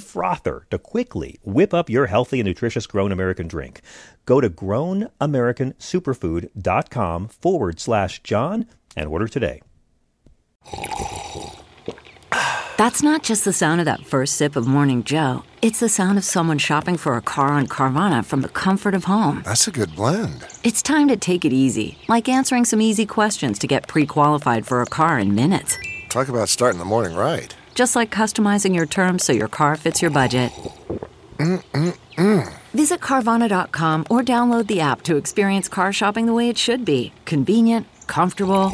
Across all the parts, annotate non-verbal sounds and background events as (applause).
frother to quickly whip up your healthy and nutritious Grown American drink. Go to grownamericansuperfood.com forward slash John and order today. That's not just the sound of that first sip of Morning Joe. It's the sound of someone shopping for a car on Carvana from the comfort of home. That's a good blend. It's time to take it easy, like answering some easy questions to get pre qualified for a car in minutes. Talk about starting the morning right. Just like customizing your terms so your car fits your budget. Mm-mm-mm. Visit Carvana.com or download the app to experience car shopping the way it should be convenient, comfortable.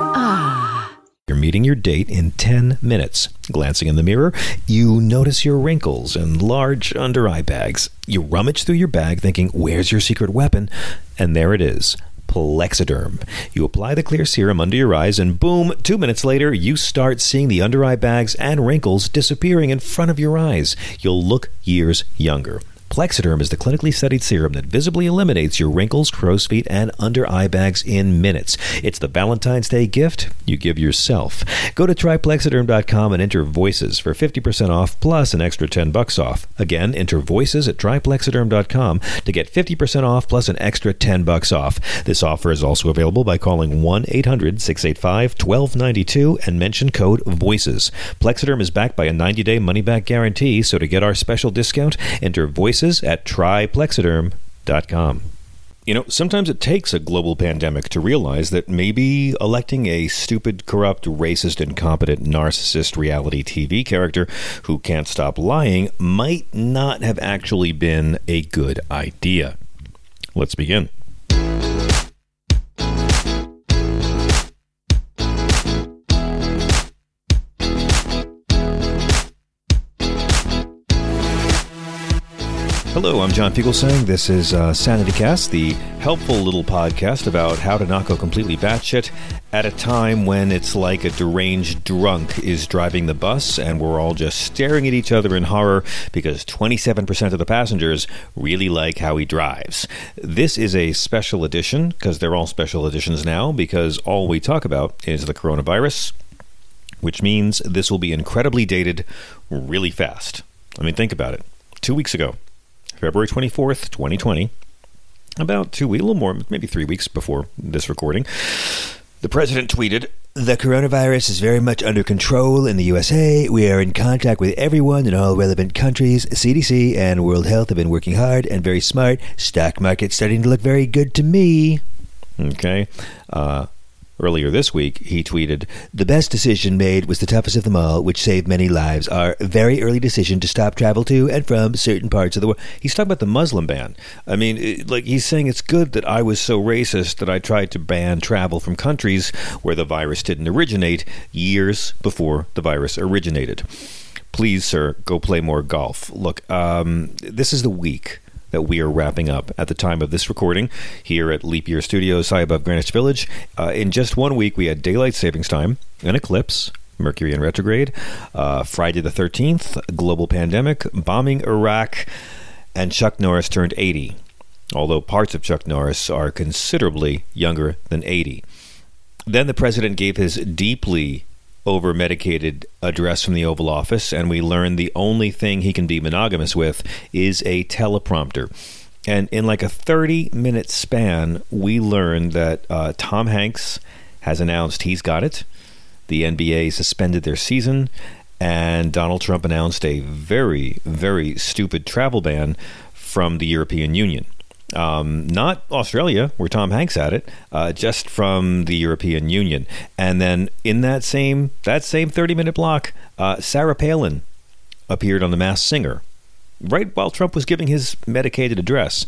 Ah. You're meeting your date in 10 minutes. Glancing in the mirror, you notice your wrinkles and large under eye bags. You rummage through your bag thinking, Where's your secret weapon? And there it is. Plexiderm. You apply the clear serum under your eyes, and boom, two minutes later, you start seeing the under eye bags and wrinkles disappearing in front of your eyes. You'll look years younger. Plexiderm is the clinically studied serum that visibly eliminates your wrinkles, crow's feet, and under eye bags in minutes. It's the Valentine's Day gift you give yourself. Go to tryplexiderm.com and enter voices for 50% off plus an extra 10 bucks off. Again, enter voices at tryplexiderm.com to get 50% off plus an extra 10 bucks off. This offer is also available by calling 1-800-685-1292 and mention code VOICES. Plexiderm is backed by a 90-day money-back guarantee, so to get our special discount, enter voices at tryplexiderm.com. You know, sometimes it takes a global pandemic to realize that maybe electing a stupid, corrupt, racist, incompetent, narcissist reality TV character who can't stop lying might not have actually been a good idea. Let's begin. Hello, I'm John Fugelsang. This is uh, Sanity Cast, the helpful little podcast about how to not go completely batshit at a time when it's like a deranged drunk is driving the bus and we're all just staring at each other in horror because 27% of the passengers really like how he drives. This is a special edition because they're all special editions now because all we talk about is the coronavirus, which means this will be incredibly dated really fast. I mean, think about it. Two weeks ago, February 24th, 2020, about two weeks, a little more, maybe three weeks before this recording, the president tweeted, the coronavirus is very much under control in the USA. We are in contact with everyone in all relevant countries. CDC and World Health have been working hard and very smart. Stock market starting to look very good to me. Okay. Uh, Earlier this week, he tweeted, The best decision made was the toughest of them all, which saved many lives. Our very early decision to stop travel to and from certain parts of the world. He's talking about the Muslim ban. I mean, like, he's saying it's good that I was so racist that I tried to ban travel from countries where the virus didn't originate years before the virus originated. Please, sir, go play more golf. Look, um, this is the week that we are wrapping up at the time of this recording here at Leap Year Studios, high above Greenwich Village. Uh, in just one week, we had daylight savings time, an eclipse, Mercury in retrograde, uh, Friday the 13th, global pandemic, bombing Iraq, and Chuck Norris turned 80, although parts of Chuck Norris are considerably younger than 80. Then the president gave his deeply over medicated address from the Oval Office, and we learned the only thing he can be monogamous with is a teleprompter. And in like a 30 minute span, we learned that uh, Tom Hanks has announced he's got it. The NBA suspended their season, and Donald Trump announced a very, very stupid travel ban from the European Union. Um, not Australia, where Tom Hanks had it, uh, just from the European Union. And then in that same that same 30 minute block, uh, Sarah Palin appeared on The Masked Singer, right while Trump was giving his medicated address,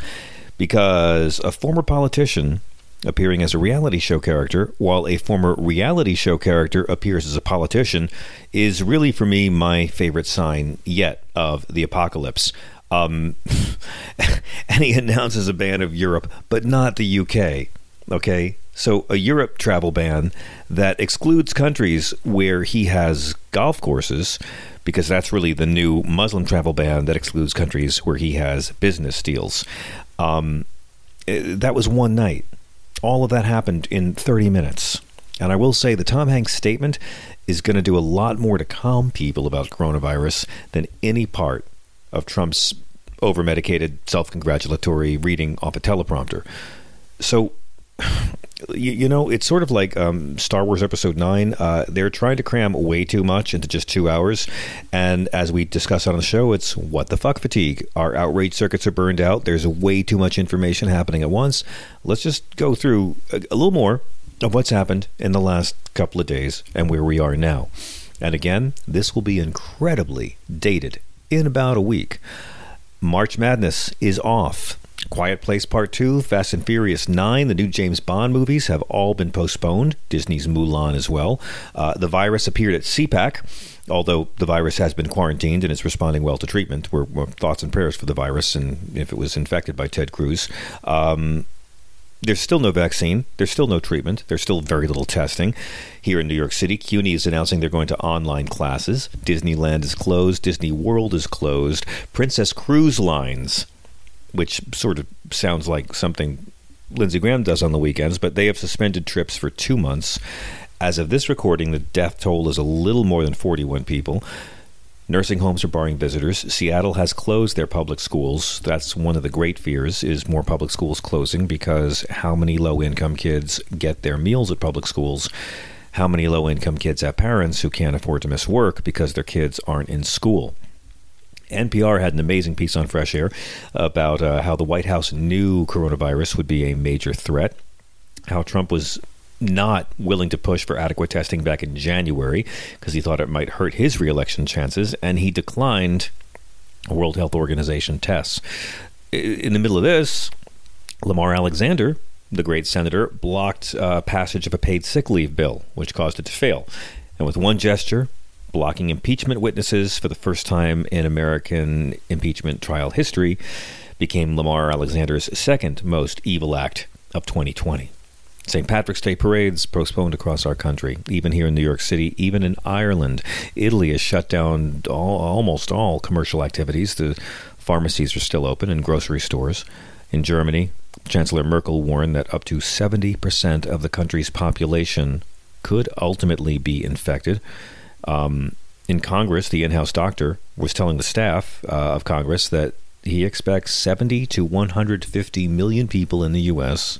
because a former politician appearing as a reality show character, while a former reality show character appears as a politician, is really for me my favorite sign yet of the apocalypse. Um, (laughs) and he announces a ban of Europe, but not the UK. Okay, so a Europe travel ban that excludes countries where he has golf courses, because that's really the new Muslim travel ban that excludes countries where he has business deals. Um, eh, that was one night. All of that happened in 30 minutes. And I will say the Tom Hanks statement is going to do a lot more to calm people about coronavirus than any part of Trump's over medicated, self congratulatory reading off a teleprompter. So, (sighs) you, you, know, it's sort of like um, Star Wars Episode 9. Uh, they're trying to cram way too much into just two hours. And as we discuss on the show, it's what the fuck fatigue. Our outrage circuits are burned out. There's way too much information happening at once. Let's just go through a, a little more of what's happened in the last couple of days and where we are now. And again, this will be incredibly dated in about a week. March Madness is off. Quiet Place Part 2, Fast and Furious 9, the new James Bond movies have all been postponed. Disney's Mulan as well. Uh, the virus appeared at CPAC, although the virus has been quarantined and is responding well to treatment. We're, we're thoughts and prayers for the virus and if it was infected by Ted Cruz. Um, there's still no vaccine. There's still no treatment. There's still very little testing. Here in New York City, CUNY is announcing they're going to online classes. Disneyland is closed. Disney World is closed. Princess Cruise Lines, which sort of sounds like something Lindsey Graham does on the weekends, but they have suspended trips for two months. As of this recording, the death toll is a little more than 41 people. Nursing homes are barring visitors. Seattle has closed their public schools. That's one of the great fears is more public schools closing because how many low-income kids get their meals at public schools? How many low-income kids have parents who can't afford to miss work because their kids aren't in school? NPR had an amazing piece on Fresh Air about uh, how the White House knew coronavirus would be a major threat, how Trump was not willing to push for adequate testing back in January because he thought it might hurt his reelection chances, and he declined World Health Organization tests. In the middle of this, Lamar Alexander, the great senator, blocked uh, passage of a paid sick leave bill, which caused it to fail. And with one gesture, blocking impeachment witnesses for the first time in American impeachment trial history, became Lamar Alexander's second most evil act of 2020. St. Patrick's Day parades postponed across our country, even here in New York City, even in Ireland. Italy has shut down all, almost all commercial activities. The pharmacies are still open and grocery stores. In Germany, Chancellor Merkel warned that up to 70% of the country's population could ultimately be infected. Um, in Congress, the in house doctor was telling the staff uh, of Congress that he expects 70 to 150 million people in the U.S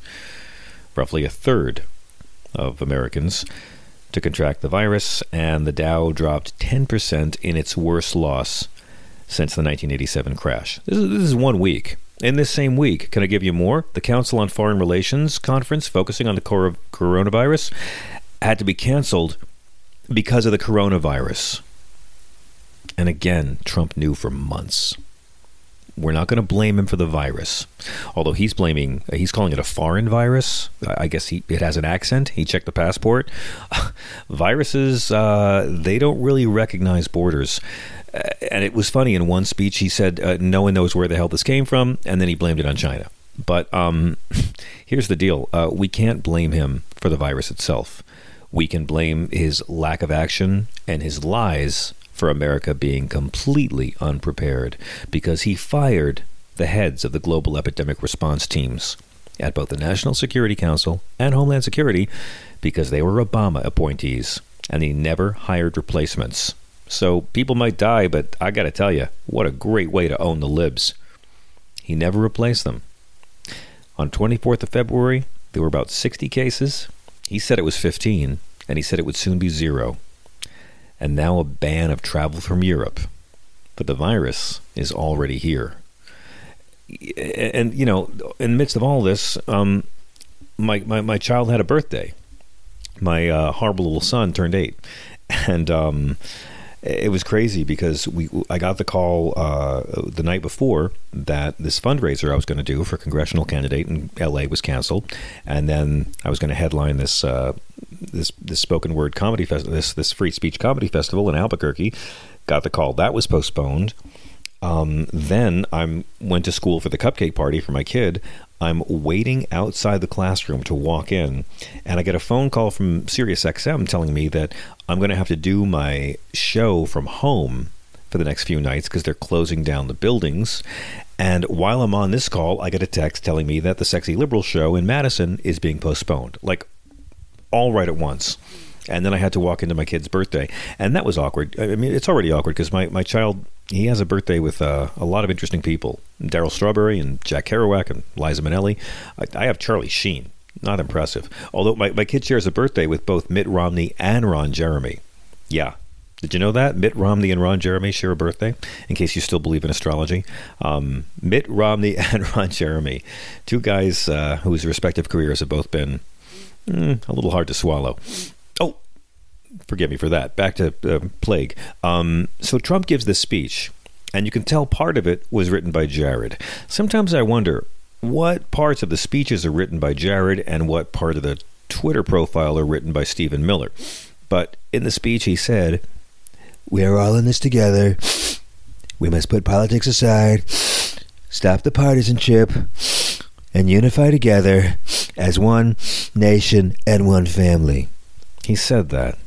roughly a third of Americans to contract the virus, and the Dow dropped 10% in its worst loss since the 1987 crash. This is, one week. In this same week, can I give you more? The Council on Foreign Relations conference focusing on the cor- coronavirus had to be canceled because of the coronavirus. And again, Trump knew for months. We're not going to blame him for the virus, although he's blaming. He's calling it a foreign virus. I guess he, it has an accent. He checked the passport. (laughs) Viruses, uh, they don't really recognize borders. Uh, and it was funny. In one speech, he said, uh, "No one knows where the hell this came from," and then he blamed it on China. But um, (laughs) here's the deal: uh, we can't blame him for the virus itself. We can blame his lack of action and his lies for America being completely unprepared because he fired the heads of the global epidemic response teams at both the National Security Council and Homeland Security because they were Obama appointees and he never hired replacements. So people might die, but I got to tell you, what a great way to own the libs. He never replaced them. On 24th of February, there were about 60 cases. He said it was 15, and he said it would soon be zero and now a ban of travel from Europe. But the virus is already here. and you know, in the midst of all this, um, my, my my child had a birthday. My uh, horrible little son turned eight, (laughs) and um, it was crazy because we I got the call uh, the night before that this fundraiser I was going to do for congressional candidate in L.A. was canceled, and then I was going to headline this uh, this this spoken word comedy fest this this free speech comedy festival in Albuquerque. Got the call that was postponed. Um, then I went to school for the cupcake party for my kid. I'm waiting outside the classroom to walk in, and I get a phone call from SiriusXM telling me that I'm going to have to do my show from home for the next few nights because they're closing down the buildings. And while I'm on this call, I get a text telling me that the Sexy Liberal show in Madison is being postponed. Like, all right at once and then I had to walk into my kid's birthday, and that was awkward. I mean, it's already awkward because my, my child he has a birthday with uh, a lot of interesting people: Darryl Strawberry and Jack Kerouac and Liza Minnelli. I, I, have Charlie Sheen. Not impressive. Although my, my kid shares a birthday with both Mitt Romney and Ron Jeremy. Yeah. Did you know that? Mitt Romney and Ron Jeremy share a birthday, in case you still believe in astrology. Um, Mitt Romney (laughs) and Ron Jeremy, two guys uh, whose respective careers have both been mm, a little hard to swallow. Forgive me for that. Back to uh, plague. Um, so Trump gives this speech, and you can tell part of it was written by Jared. Sometimes I wonder what parts of the speeches are written by Jared and what part of the Twitter profile are written by Stephen Miller. But in the speech, he said, We are all in this together. We must put politics aside, stop the partisanship, and unify together as one nation and one family. He said that.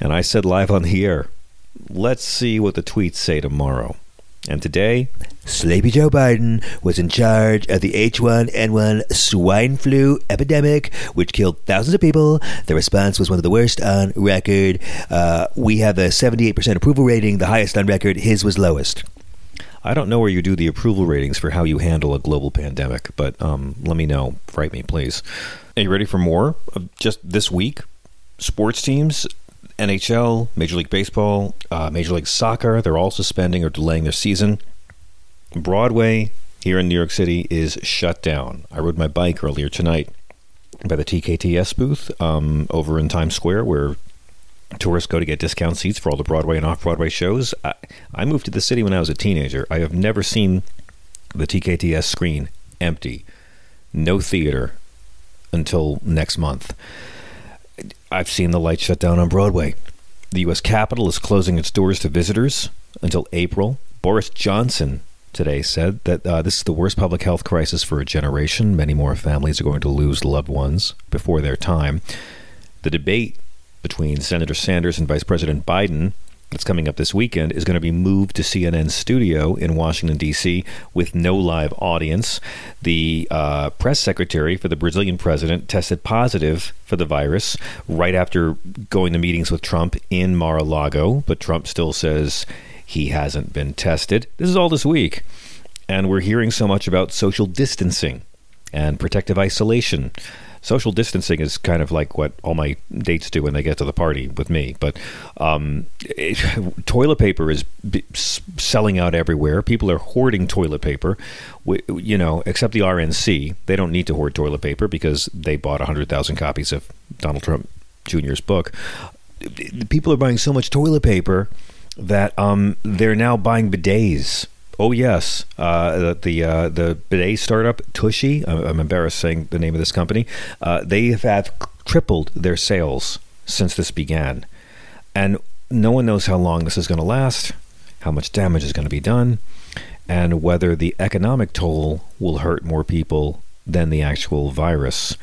And I said live on the air, let's see what the tweets say tomorrow. And today, Sleepy Joe Biden was in charge of the H1N1 swine flu epidemic, which killed thousands of people. The response was one of the worst on record. Uh, we have a 78% approval rating, the highest on record. His was lowest. I don't know where you do the approval ratings for how you handle a global pandemic, but um, let me know. Write me, please. Are you ready for more? Just this week, sports teams NHL, Major League Baseball, uh, Major League Soccer, they're all suspending or delaying their season. Broadway here in New York City is shut down. I rode my bike earlier tonight by the TKTS booth um, over in Times Square where tourists go to get discount seats for all the Broadway and off Broadway shows. I, I moved to the city when I was a teenager. I have never seen the TKTS screen empty. No theater until next month. I've seen the lights shut down on Broadway. The U.S. Capitol is closing its doors to visitors until April. Boris Johnson today said that uh, this is the worst public health crisis for a generation. Many more families are going to lose loved ones before their time. The debate between Senator Sanders and Vice President Biden that's coming up this weekend is going to be moved to CNN studio in Washington, D.C., with no live audience. The uh, press secretary for the Brazilian president tested positive for the virus right after going to meetings with Trump in Mar a Lago, but Trump still says he hasn't been tested. This is all this week. And we're hearing so much about social distancing and protective isolation social distancing is kind of like what all my dates do when they get to the party with me. But um, it, (laughs) toilet paper is b- selling out everywhere. People are hoarding toilet paper. We, you know, except the RNC, they don't need to hoard toilet paper because they bought hundred thousand copies of Donald Trump Jr.'s book. People are buying so much toilet paper that um, they're now buying bidets Oh yes, uh, the uh, the bidet startup Tushy. I'm embarrassed saying the name of this company. Uh, they have tripled their sales since this began, and no one knows how long this is going to last, how much damage is going to be done, and whether the economic toll will hurt more people than the actual virus.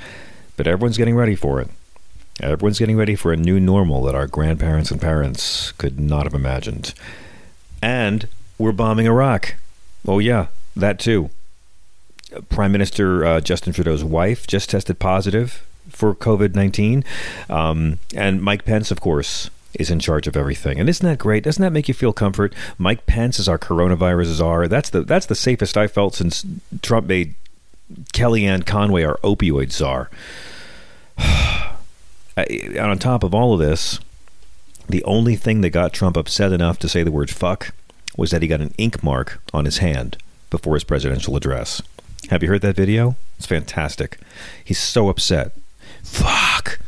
But everyone's getting ready for it. Everyone's getting ready for a new normal that our grandparents and parents could not have imagined. And we're bombing Iraq. Oh, yeah, that too. Prime Minister uh, Justin Trudeau's wife just tested positive for COVID 19. Um, and Mike Pence, of course, is in charge of everything. And isn't that great? Doesn't that make you feel comfort? Mike Pence is our coronavirus czar. That's the that's the safest I felt since Trump made Kellyanne Conway our opioid czar. (sighs) and on top of all of this, the only thing that got Trump upset enough to say the word fuck was that he got an ink mark on his hand before his presidential address. Have you heard that video? It's fantastic. He's so upset. Fuck.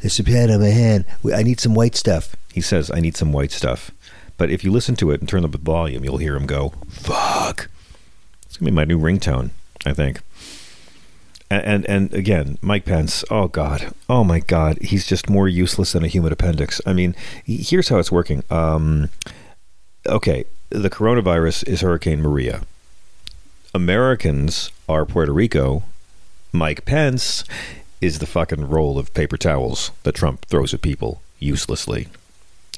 There's a pen on my hand. I need some white stuff. He says, I need some white stuff. But if you listen to it and turn up the volume, you'll hear him go, fuck. It's going to be my new ringtone, I think. And, and, and again, Mike Pence, oh God, oh my God, he's just more useless than a human appendix. I mean, here's how it's working. Um, okay, the coronavirus is Hurricane Maria. Americans are Puerto Rico. Mike Pence is the fucking roll of paper towels that Trump throws at people uselessly.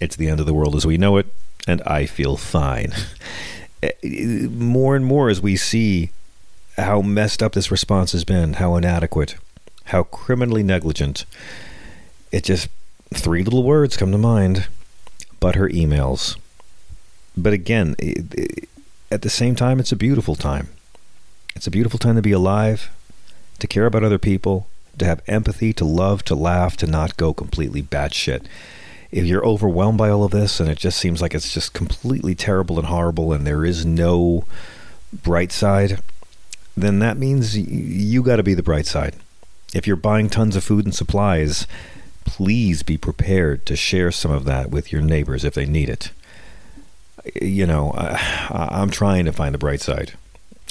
It's the end of the world as we know it, and I feel fine. (laughs) Eh, more and more as we see how messed up this response has been, how inadequate, how criminally negligent, it just three little words come to mind but her emails. But again, it, it, at the same time, it's a beautiful time. It's a beautiful time to be alive, to care about other people, to have empathy, to love, to laugh, to not go completely batshit. If you're overwhelmed by all of this and it just seems like it's just completely terrible and horrible and there is no bright side, then that means you got to be the bright side. If you're buying tons of food and supplies, please be prepared to share some of that with your neighbors if they need it. You know, (sighs) I, am trying to find the bright side,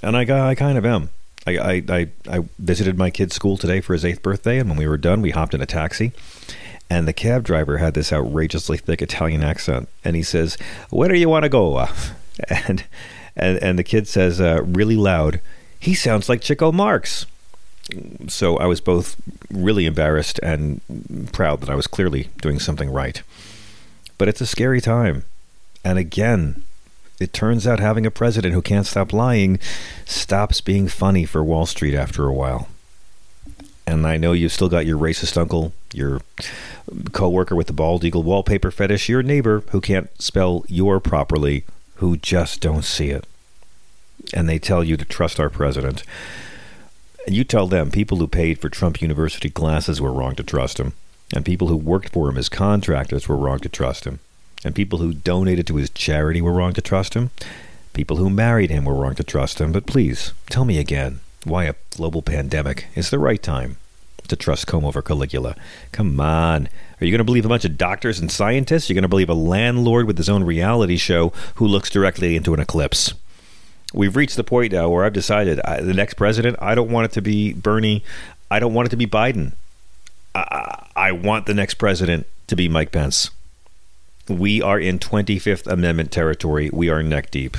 and I, I kind of am. I, I, I, I visited my kid's school today for his eighth birthday, and when we were done, we hopped in a taxi. And the cab driver had this outrageously thick Italian accent, and he says, "Where do you want to go?" (laughs) And and and the kid says, uh, really loud, "He sounds like Chico Marx." So I was both really embarrassed and proud that I was clearly doing something right. But it's a scary time, and again, it turns out having a president who can't stop lying stops being funny for Wall Street after a while. And I know you've still got your racist uncle, your coworker with the bald eagle wallpaper fetish, your neighbor who can't spell your properly, who just don't see it. And they tell you to trust our president. And you tell them people who paid for Trump University classes were wrong to trust him, and people who worked for him as contractors were wrong to trust him. And people who donated to his charity were wrong to trust him. People who married him were wrong to trust him. But please, tell me again why a global pandemic is the right time to trust Comb over Caligula. Come on. Are you going to believe a bunch of doctors and scientists? You're going to believe a landlord with his own reality show who looks directly into an eclipse? We've reached the point now where I've decided I, the next president, I don't want it to be Bernie. I don't want it to be Biden. I, I want the next president to be Mike Pence. We are in 25th Amendment territory. We are neck deep.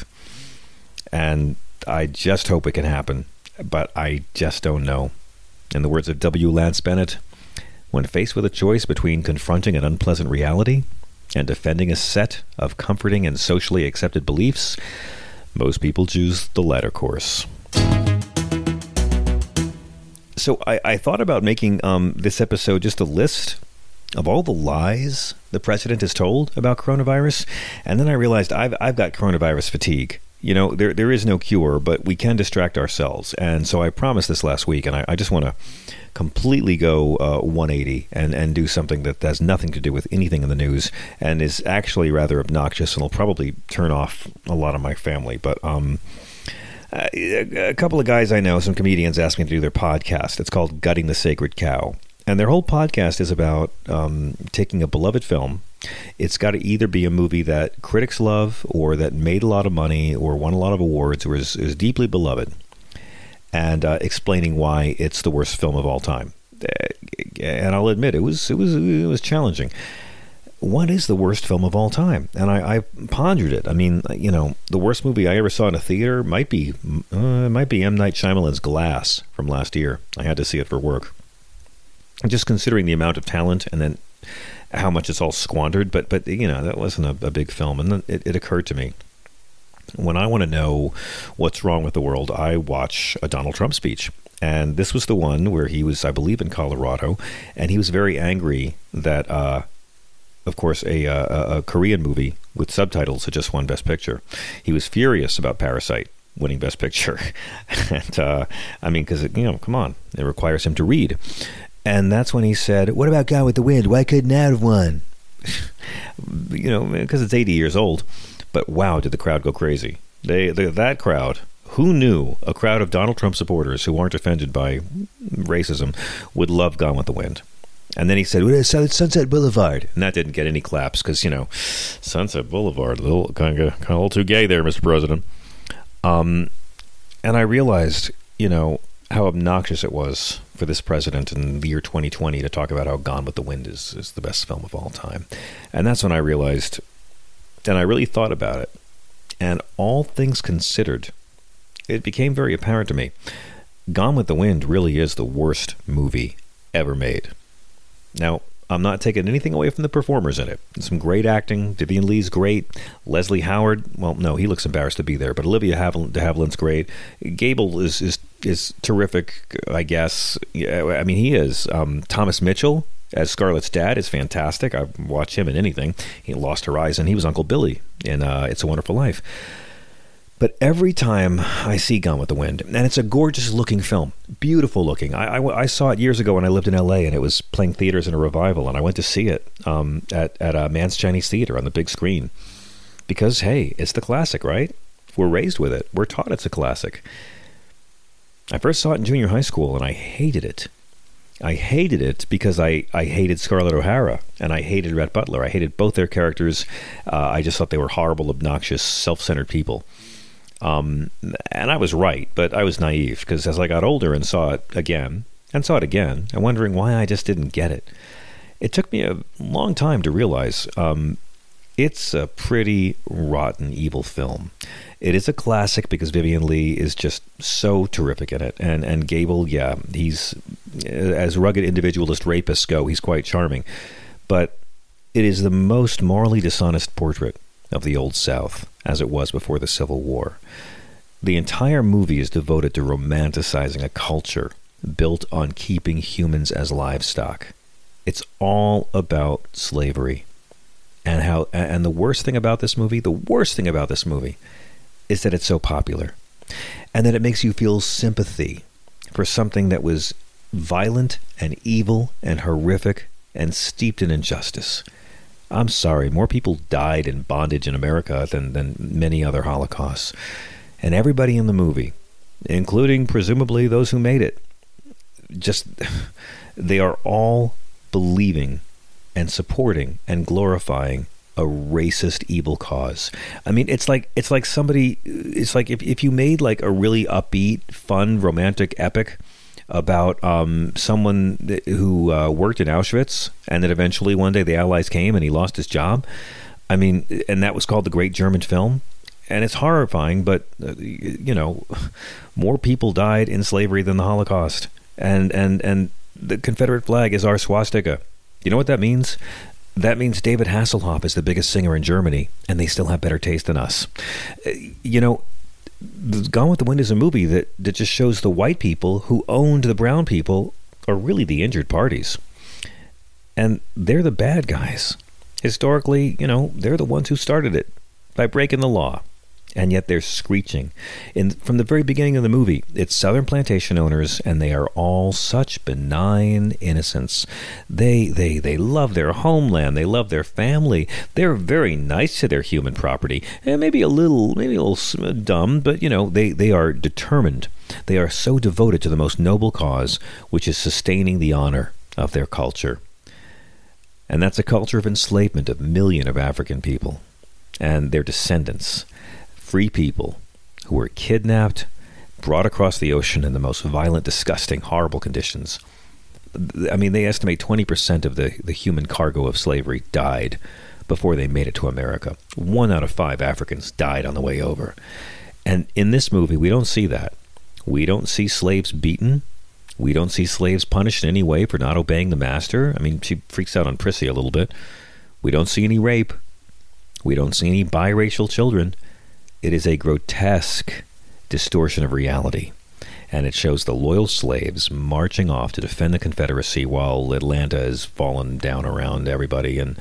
And I just hope it can happen, but I just don't know. In the words of W. Lance Bennett, when faced with a choice between confronting an unpleasant reality and defending a set of comforting and socially accepted beliefs, most people choose the latter course. So I, I thought about making um, this episode just a list of all the lies the president has told about coronavirus, and then I realized I've I've got coronavirus fatigue. You know, there there is no cure, but we can distract ourselves, and so I promised this last week, and I, I just want to completely go uh, 180 and and do something that has nothing to do with anything in the news, and is actually rather obnoxious, and will probably turn off a lot of my family, but um. Uh, a couple of guys I know, some comedians, asked me to do their podcast. It's called Gutting the Sacred Cow. And their whole podcast is about um, taking a beloved film. It's got to either be a movie that critics love, or that made a lot of money, or won a lot of awards, or is, is deeply beloved, and uh, explaining why it's the worst film of all time. And I'll admit it was it was it was challenging. What is the worst film of all time? And I, I pondered it. I mean, you know, the worst movie I ever saw in a theater might be uh, might be M Night Shyamalan's Glass from last year. I had to see it for work just considering the amount of talent and then how much it's all squandered. But but you know that wasn't a, a big film, and it, it occurred to me when I want to know what's wrong with the world, I watch a Donald Trump speech. And this was the one where he was, I believe, in Colorado, and he was very angry that, uh, of course, a, a, a Korean movie with subtitles had just won Best Picture. He was furious about Parasite winning Best Picture, (laughs) and uh, I mean, because you know, come on, it requires him to read. And that's when he said, What about Gone with the Wind? Why couldn't that have won? (laughs) you know, because it's 80 years old. But wow, did the crowd go crazy. They, they, That crowd Who knew a crowd of Donald Trump supporters who aren't offended by racism would love Gone with the Wind? And then he said, well, Sunset Boulevard. And that didn't get any claps because, you know, Sunset Boulevard, a little kind of, kind of a little too gay there, Mr. President. Um, and I realized, you know, how obnoxious it was for this president in the year 2020 to talk about how Gone with the Wind is, is the best film of all time. And that's when I realized, and I really thought about it. And all things considered, it became very apparent to me Gone with the Wind really is the worst movie ever made. Now, I'm not taking anything away from the performers in it. Some great acting. Vivien Leigh's great. Leslie Howard, well, no, he looks embarrassed to be there, but Olivia Havilland, de Havilland's great. Gable is is is terrific, I guess. Yeah, I mean, he is. Um, Thomas Mitchell as Scarlett's dad is fantastic. I watch him in anything. He Lost Horizon. He was Uncle Billy in uh, It's a Wonderful Life. But every time I see Gone with the Wind, and it's a gorgeous looking film, beautiful looking. I, I, I, saw it years ago when I lived in LA, and it was playing theaters in a revival, and I went to see it um, at at a Mann's Chinese Theater on the big screen because hey, it's the classic, right? We're raised with it. We're taught it's a classic. I first saw it in junior high school, and I hated it. I hated it because I, I hated Scarlett O'Hara and I hated Rhett Butler. I hated both their characters. Uh, I just thought they were horrible, obnoxious, self centered people. Um, and I was right, but I was naive because as I got older and saw it again and saw it again, and wondering why I just didn't get it. It took me a long time to realize um, it's a pretty rotten, evil film. It is a classic because Vivien Leigh is just so terrific in it, and and Gable, yeah, he's as rugged individualist rapists go, he's quite charming, but it is the most morally dishonest portrait of the Old South as it was before the Civil War. The entire movie is devoted to romanticizing a culture built on keeping humans as livestock. It's all about slavery. And how and the worst thing about this movie, the worst thing about this movie is that it's so popular. And that it makes you feel sympathy for something that was violent and evil and horrific and steeped in injustice. I'm sorry, more people died in bondage in America than, than many other Holocausts. And everybody in the movie, including presumably those who made it, just (laughs) they are all believing and supporting and glorifying a racist evil cause. I mean, it's like it's like somebody it's like if if you made like a really upbeat, fun, romantic epic about um, someone who uh, worked in Auschwitz, and then eventually one day the Allies came and he lost his job. I mean, and that was called the Great German Film, and it's horrifying. But uh, you know, (laughs) more people died in slavery than the Holocaust, and and and the Confederate flag is our swastika. You know what that means? That means David Hasselhoff is the biggest singer in Germany, and they still have better taste than us. Uh, you know, Gone with the Wind is a movie that, that just shows the white people who owned the brown people are really the injured parties. And they're the bad guys. Historically, you know, they're the ones who started it by breaking the law and yet they're screeching. In, from the very beginning of the movie, it's southern plantation owners, and they are all such benign innocents. They they they love their homeland. They love their family. They're very nice to their human property, and maybe a little maybe a little uh, dumb, but you know they they are determined. They are so devoted to the most noble cause, which is sustaining the honor of their culture. And that's a culture of enslavement of millions of African people and their descendants free people who were kidnapped, brought across the ocean in the most violent, disgusting, horrible conditions. I mean, they estimate 20% of the, the human cargo of slavery died before they made it to America. One out of five Africans died on the way over. And in this movie, we don't see that. We don't see slaves beaten. We don't see slaves punished in any way for not obeying the master. I mean, she freaks out on Prissy a little bit. We don't see any rape. We don't see any biracial children. It is a grotesque distortion of reality, and it shows the loyal slaves marching off to defend the Confederacy while Atlanta is falling down around everybody. And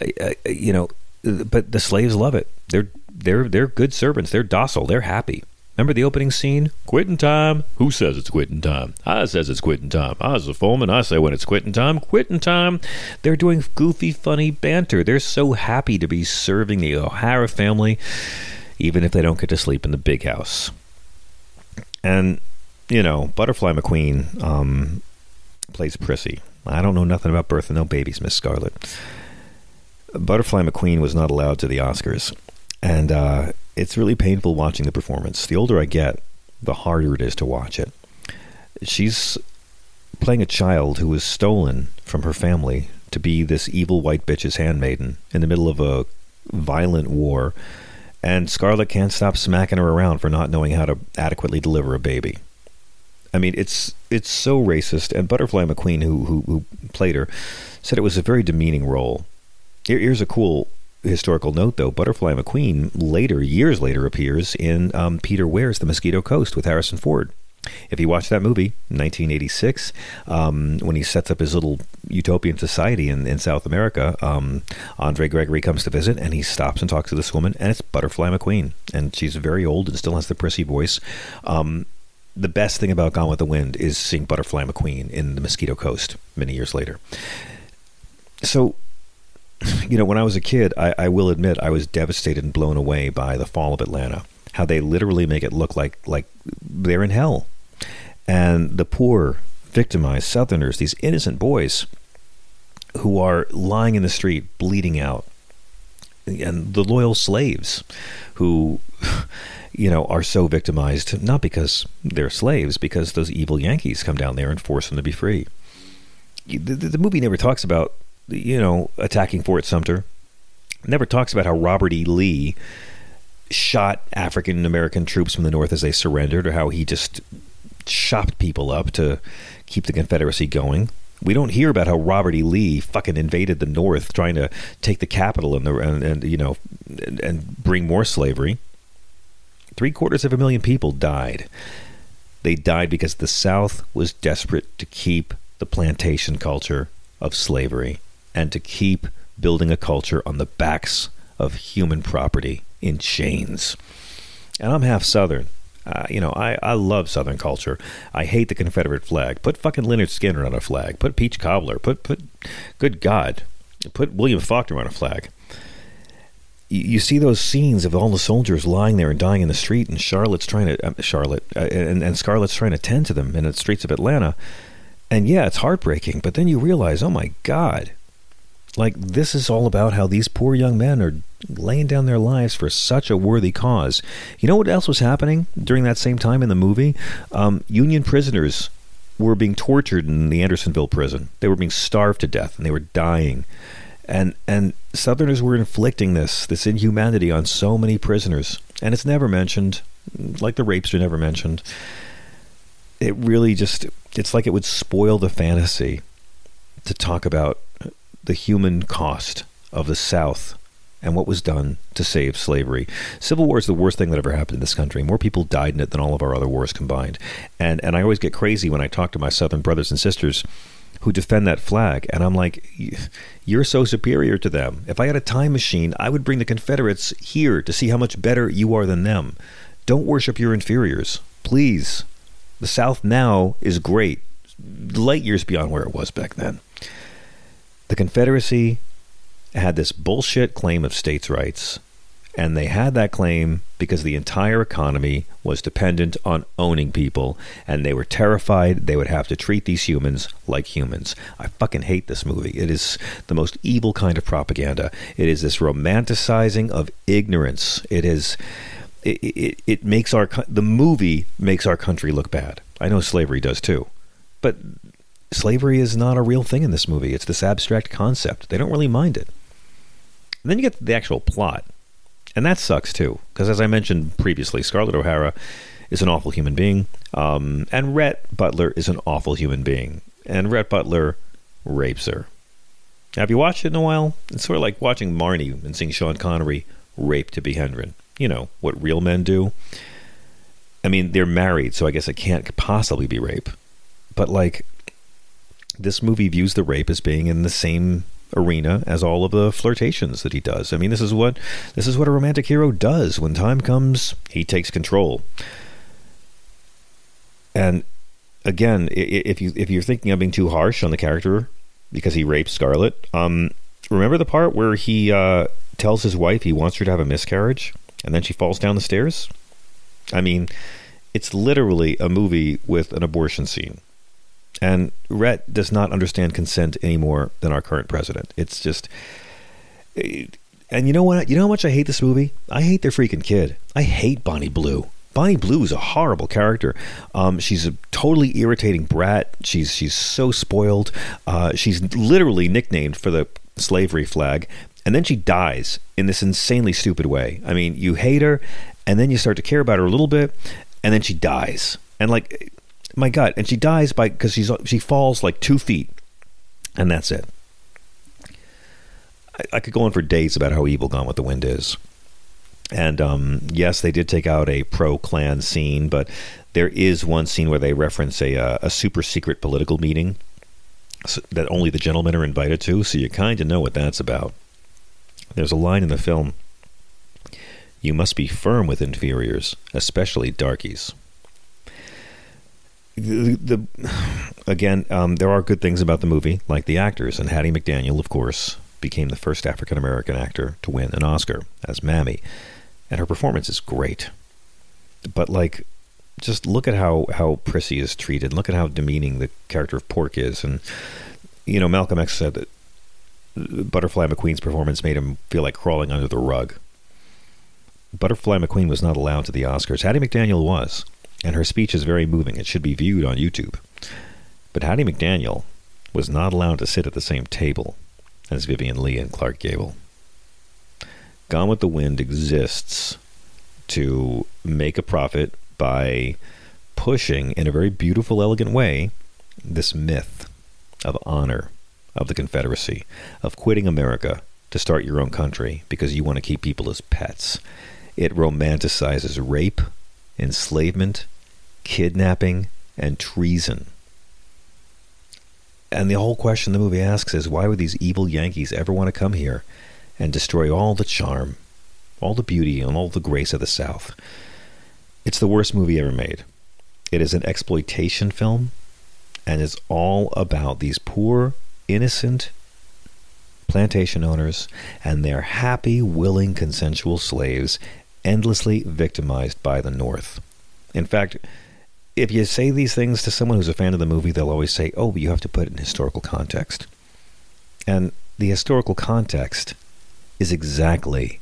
uh, you know, but the slaves love it. They're they're they're good servants. They're docile. They're happy. Remember the opening scene? Quitting time. Who says it's quitting time? I says it's quitting time. I was a foreman. I say when it's quitting time, quitting time. They're doing goofy, funny banter. They're so happy to be serving the O'Hara family even if they don't get to sleep in the big house. And, you know, Butterfly McQueen um, plays Prissy. I don't know nothing about birth and no babies, Miss Scarlett. Butterfly McQueen was not allowed to the Oscars. And uh, it's really painful watching the performance. The older I get, the harder it is to watch it. She's playing a child who was stolen from her family to be this evil white bitch's handmaiden in the middle of a violent war. And Scarlett can't stop smacking her around for not knowing how to adequately deliver a baby. I mean, it's it's so racist. And Butterfly McQueen, who who, who played her, said it was a very demeaning role. Here, here's a cool historical note, though. Butterfly McQueen later, years later, appears in um, Peter Weir's The Mosquito Coast with Harrison Ford. If you watch that movie, 1986, um, when he sets up his little utopian society in, in South America, um, Andre Gregory comes to visit and he stops and talks to this woman, and it's Butterfly McQueen. And she's very old and still has the prissy voice. Um, the best thing about Gone with the Wind is seeing Butterfly McQueen in the Mosquito Coast many years later. So, (laughs) you know, when I was a kid, I, I will admit I was devastated and blown away by the fall of Atlanta. How they literally make it look like like they're in hell and the poor, victimized Southerners, these innocent boys who are lying in the street, bleeding out, and the loyal slaves who, (laughs) you know, are so victimized, not because they're slaves, because those evil Yankees come down there and force them to be free. The, the movie never talks about, you know, attacking Fort Sumter. never talks about how Robert E. Lee shot African American troops from the North as they surrendered, or how he just chopped people up to keep the Confederacy going. We don't hear about how Robert E. Lee fucking invaded the North, trying to take the capital and the and, and you know and, and bring more slavery. Three quarters of a million people died. They died because the South was desperate to keep the plantation culture of slavery and to keep building a culture on the backs of human property in chains. And I'm half Southern. Uh, you know, I, I love Southern culture. I hate the Confederate flag. Put fucking Lynyrd Skynyrd on a flag. Put Peach Cobbler. Put put, good God, put William Faulkner on a flag. You, you see those scenes of all the soldiers lying there and dying in the street, and Charlotte's trying to uh, Charlotte uh, and and Scarlett's trying to tend to them in the streets of Atlanta. And yeah, it's heartbreaking. But then you realize, oh my God, like this is all about how these poor young men are laying down their lives for such a worthy cause. You know what else was happening during that same time in the movie? Um, Union prisoners were being tortured in the Andersonville prison. They were being starved to death and they were dying. And and Southerners were inflicting this this inhumanity on so many prisoners, and it's never mentioned. Like the rapes are never mentioned. It really just it's like it would spoil the fantasy to talk about the human cost of the South and what was done to save slavery. Civil War is the worst thing that ever happened in this country. More people died in it than all of our other wars combined. And and I always get crazy when I talk to my Southern brothers and sisters who defend that flag, and I'm like, you're so superior to them. If I had a time machine, I would bring the Confederates here to see how much better you are than them. Don't worship your inferiors, please. The South now is great, light years beyond where it was back then. The Confederacy had this bullshit claim of states' rights, and they had that claim because the entire economy was dependent on owning people, and they were terrified they would have to treat these humans like humans. I fucking hate this movie. It is the most evil kind of propaganda. It is this romanticizing of ignorance. It is. It, it, it makes our the movie makes our country look bad. I know slavery does too, but slavery is not a real thing in this movie. It's this abstract concept. They don't really mind it. And then you get the actual plot. And that sucks too, because as I mentioned previously, Scarlett O'Hara is an awful human being, um, and Rhett Butler is an awful human being, and Rhett Butler rapes her. Have you watched it in a while? It's sort of like watching Marnie and seeing Sean Connery rape Tippi Hedren. You know what real men do. I mean, they're married, so I guess it can't possibly be rape. But like, this movie views the rape as being in the same arena as all of the flirtations that he does. I mean, this is what this is what a romantic hero does. When time comes, he takes control. And again, if you if you're thinking of being too harsh on the character because he rapes Scarlett, um, remember the part where he uh, tells his wife he wants her to have a miscarriage, and then she falls down the stairs. I mean, It's literally a movie with an abortion scene. And Rhett does not understand consent any more than our current president. It's just. And you know what? You know how much I hate this movie? I hate their freaking kid. I hate Bonnie Blue. Bonnie Blue is a horrible character. Um, she's a totally irritating brat. She's she's so spoiled. Uh, she's literally nicknamed for the slavery flag, and then she dies in this insanely stupid way. I mean, you hate her, and then you start to care about her a little bit, and then she dies. And like, my God, and she dies by because she's she falls like two feet, and that's it. I, I could go on for days about how evil Gone with the Wind is. And um, yes, they did take out a pro Klan scene, but there is one scene where they reference a, uh, a super secret political meeting that only the gentlemen are invited to, so you kind of know what that's about. There's a line in the film You must be firm with inferiors, especially darkies. The, again, um, there are good things about the movie, like the actors, and Hattie McDaniel, of course, became the first African American actor to win an Oscar as Mammy and her performance is great. But like, just look at how how Prissy is treated. Look at how demeaning the character of Pork is, and you know Malcolm X said that Butterfly McQueen's performance made him feel like crawling under the rug. Butterfly McQueen was not allowed to the Oscars. Hattie McDaniel was, and her speech is very moving. It should be viewed on YouTube. But Hattie McDaniel was not allowed to sit at the same table as Vivien Leigh and Clark Gable. Gone with the Wind exists to make a profit by pushing, in a very beautiful, elegant way, this myth of honor, of the Confederacy, of quitting America to start your own country because you want to keep people as pets. It romanticizes rape, enslavement, kidnapping, and treason. And the whole question the movie asks is why would these evil Yankees ever want to come here and destroy all the charm, all the beauty, and all the grace of the South. It's the worst movie ever made. It is an exploitation film and is all about these poor, innocent plantation owners and their happy, willing, consensual slaves endlessly victimized by the North. In fact, if you say these things to someone who's a fan of the movie, they'll always say, oh, but you have to put it in historical context. And the historical context is exactly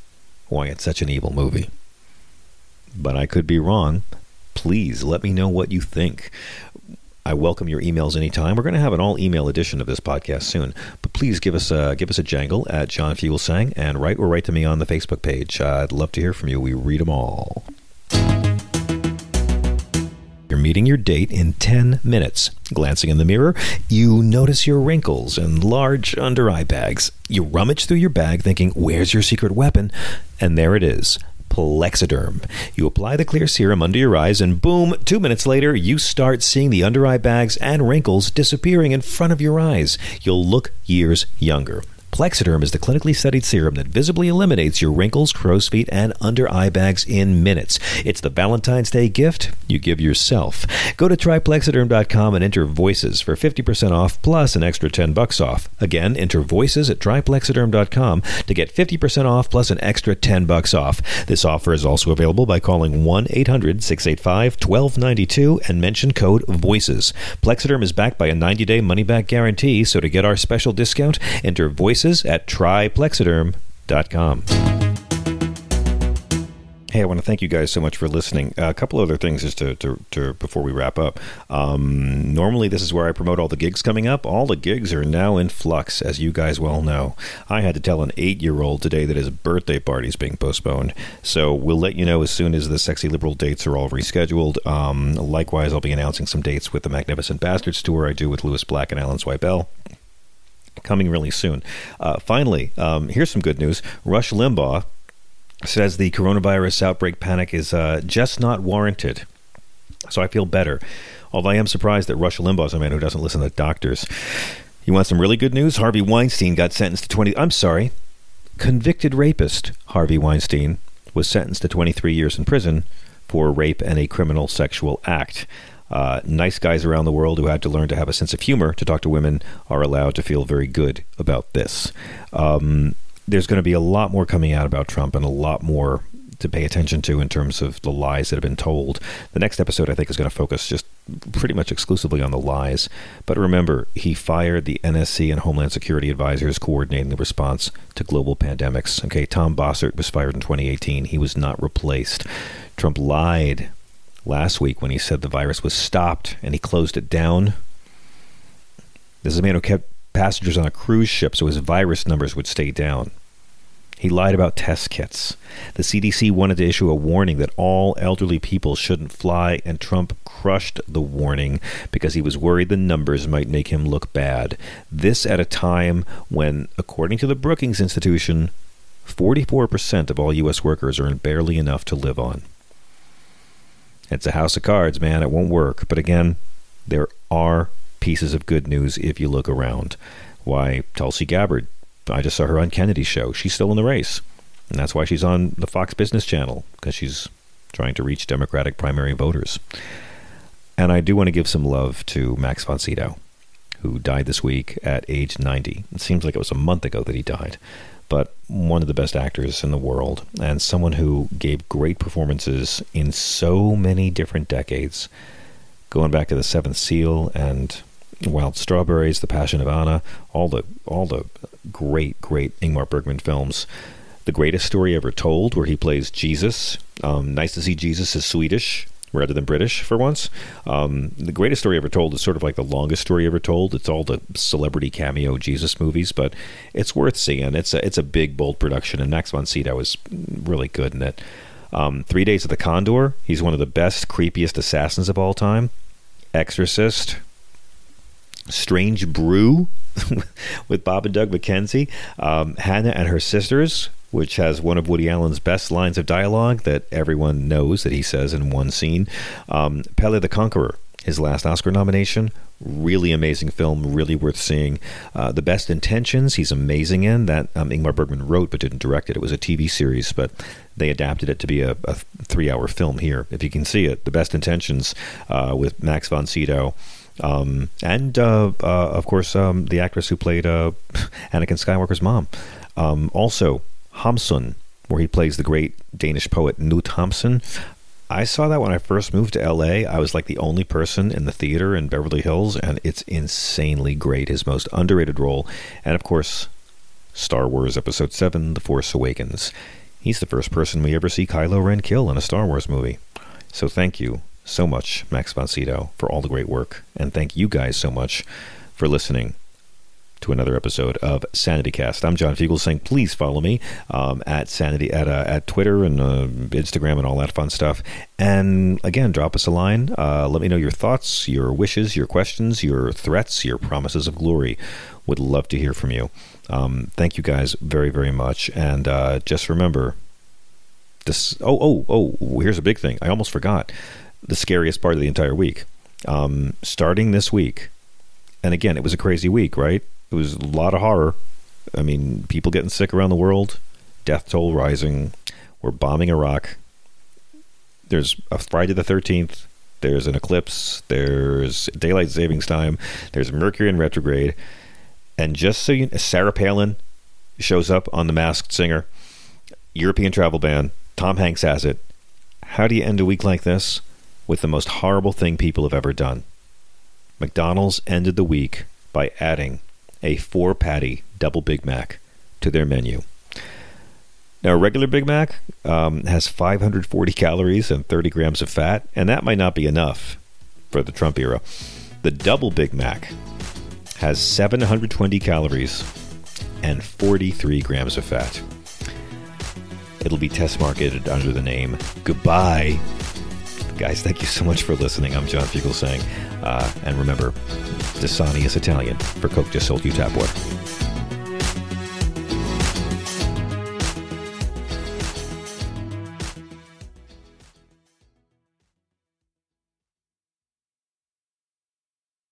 why it's such an evil movie. But I could be wrong. Please let me know what you think. I welcome your emails anytime. We're going to have an all email edition of this podcast soon, but please give us a give us a jangle at John Fugelsang and write or write to me on the Facebook page. I'd love to hear from you. We read them all. Meeting your date in 10 minutes. Glancing in the mirror, you notice your wrinkles and large under eye bags. You rummage through your bag thinking, Where's your secret weapon? And there it is. Plexiderm. You apply the clear serum under your eyes, and boom, two minutes later, you start seeing the under eye bags and wrinkles disappearing in front of your eyes. You'll look years younger. Plexiderm is the clinically studied serum that visibly eliminates your wrinkles, crow's feet, and under eye bags in minutes. It's the Valentine's Day gift you give yourself. Go to tryplexiderm.com and enter voices for 50% off plus an extra 10 bucks off. Again, enter voices at tryplexiderm.com to get 50% off plus an extra 10 bucks off. This offer is also available by calling 1-800-685-1292 and mention code VOICES. Plexiderm is backed by a 90-day money-back guarantee, so to get our special discount, enter voices at tryplexiderm.com. Hey, I want to thank you guys so much for listening. Uh, a couple other things just to, to, to before we wrap up. Um, normally, this is where I promote all the gigs coming up. All the gigs are now in flux, as you guys well know. I had to tell an eight-year-old today that his birthday party is being postponed. So we'll let you know as soon as the sexy liberal dates are all rescheduled. Um, likewise, I'll be announcing some dates with the Magnificent Bastards tour I do with Lewis Black and Alan Zweibel coming really soon. Uh, finally, um, here's some good news. Rush Limbaugh says the coronavirus outbreak panic is uh, just not warranted. So I feel better. Although I am surprised that Rush Limbaugh is a man who doesn't listen to doctors. You want some really good news? Harvey Weinstein got sentenced to 20. I'm sorry. Convicted rapist Harvey Weinstein was sentenced to 23 years in prison for rape and a criminal sexual act. Uh, nice guys around the world who had to learn to have a sense of humor to talk to women are allowed to feel very good about this. Um, there's going to be a lot more coming out about Trump and a lot more to pay attention to in terms of the lies that have been told. The next episode, I think, is going to focus just pretty much exclusively on the lies. But remember, he fired the NSC and Homeland Security advisors coordinating the response to global pandemics. Okay, Tom Bossert was fired in 2018. He was not replaced. Trump lied last week when he said the virus was stopped and he closed it down. This is a man who kept passengers on a cruise ship so his virus numbers would stay down. He lied about test kits. The CDC wanted to issue a warning that all elderly people shouldn't fly, and Trump crushed the warning because he was worried the numbers might make him look bad. This at a time when, according to the Brookings Institution, 44% of all U.S. workers earn barely enough to live on. It's a house of cards, man. It won't work. But again, there are pieces of good news if you look around. Why, Tulsi Gabbard I just saw her on Kennedy's show. She's still in the race. And that's why she's on the Fox Business Channel, because she's trying to reach Democratic primary voters. And I do want to give some love to Max von who died this week at age 90. It seems like it was a month ago that he died, but one of the best actors in the world, and someone who gave great performances in so many different decades, going back to The Seventh Seal and Wild Strawberries, The Passion of Anna, all the all the great, great Ingmar Bergman films. The Greatest Story Ever Told, where he plays Jesus. Um, nice to see Jesus is Swedish rather than British for once. Um, the Greatest Story Ever Told is sort of like the longest story ever told. It's all the celebrity cameo Jesus movies, but it's worth seeing. It's a it's a big bold production, and Max von Sydow was really good in it. Um, Three Days of the Condor. He's one of the best, creepiest assassins of all time. Exorcist. Strange Brew (laughs) with Bob and Doug McKenzie. Um, Hannah and her sisters, which has one of Woody Allen's best lines of dialogue that everyone knows that he says in one scene. Um, Pelle the Conqueror, his last Oscar nomination. Really amazing film, really worth seeing. Uh, the Best Intentions, he's amazing in. That um, Ingmar Bergman wrote but didn't direct it. It was a TV series, but they adapted it to be a, a three hour film here. If you can see it, The Best Intentions uh, with Max von Sydow. Um, and uh, uh, of course, um, the actress who played uh, (laughs) Anakin Skywalker's mom. Um, also, Hamsun, where he plays the great Danish poet Knut Hamsun. I saw that when I first moved to LA. I was like the only person in the theater in Beverly Hills, and it's insanely great. His most underrated role. And of course, Star Wars Episode 7 The Force Awakens. He's the first person we ever see Kylo Ren kill in a Star Wars movie. So thank you so much, Max von for all the great work. And thank you guys so much for listening to another episode of Sanity Cast. I'm John Fugelsang please follow me um, at Sanity at uh, at Twitter and uh, Instagram and all that fun stuff. And again, drop us a line. Uh, let me know your thoughts, your wishes, your questions, your threats, your promises of glory. Would love to hear from you. Um, thank you guys very very much. And uh, just remember this. Oh oh oh! Here's a big thing. I almost forgot the scariest part of the entire week. Um, starting this week, and again, it was a crazy week, right? It was a lot of horror. I mean, people getting sick around the world, death toll rising. We're bombing Iraq. There's a Friday the 13th. There's an eclipse. There's daylight savings time. There's Mercury in retrograde. And just so you Sarah Palin shows up on The Masked Singer. European travel ban. Tom Hanks has it. How do you end a week like this? with the most horrible thing people have ever done. McDonald's ended the week by adding a four patty double Big Mac to their menu. Now, a regular Big Mac um, has 540 calories and 30 grams of fat, and that might not be enough for the Trump era. The double Big Mac has 720 calories and 43 grams of fat. It'll be test marketed under the name Goodbye Guys, thank you so much for listening. I'm John Fugelsang. Uh, and remember, Dasani is Italian for Coke just sold you tap water.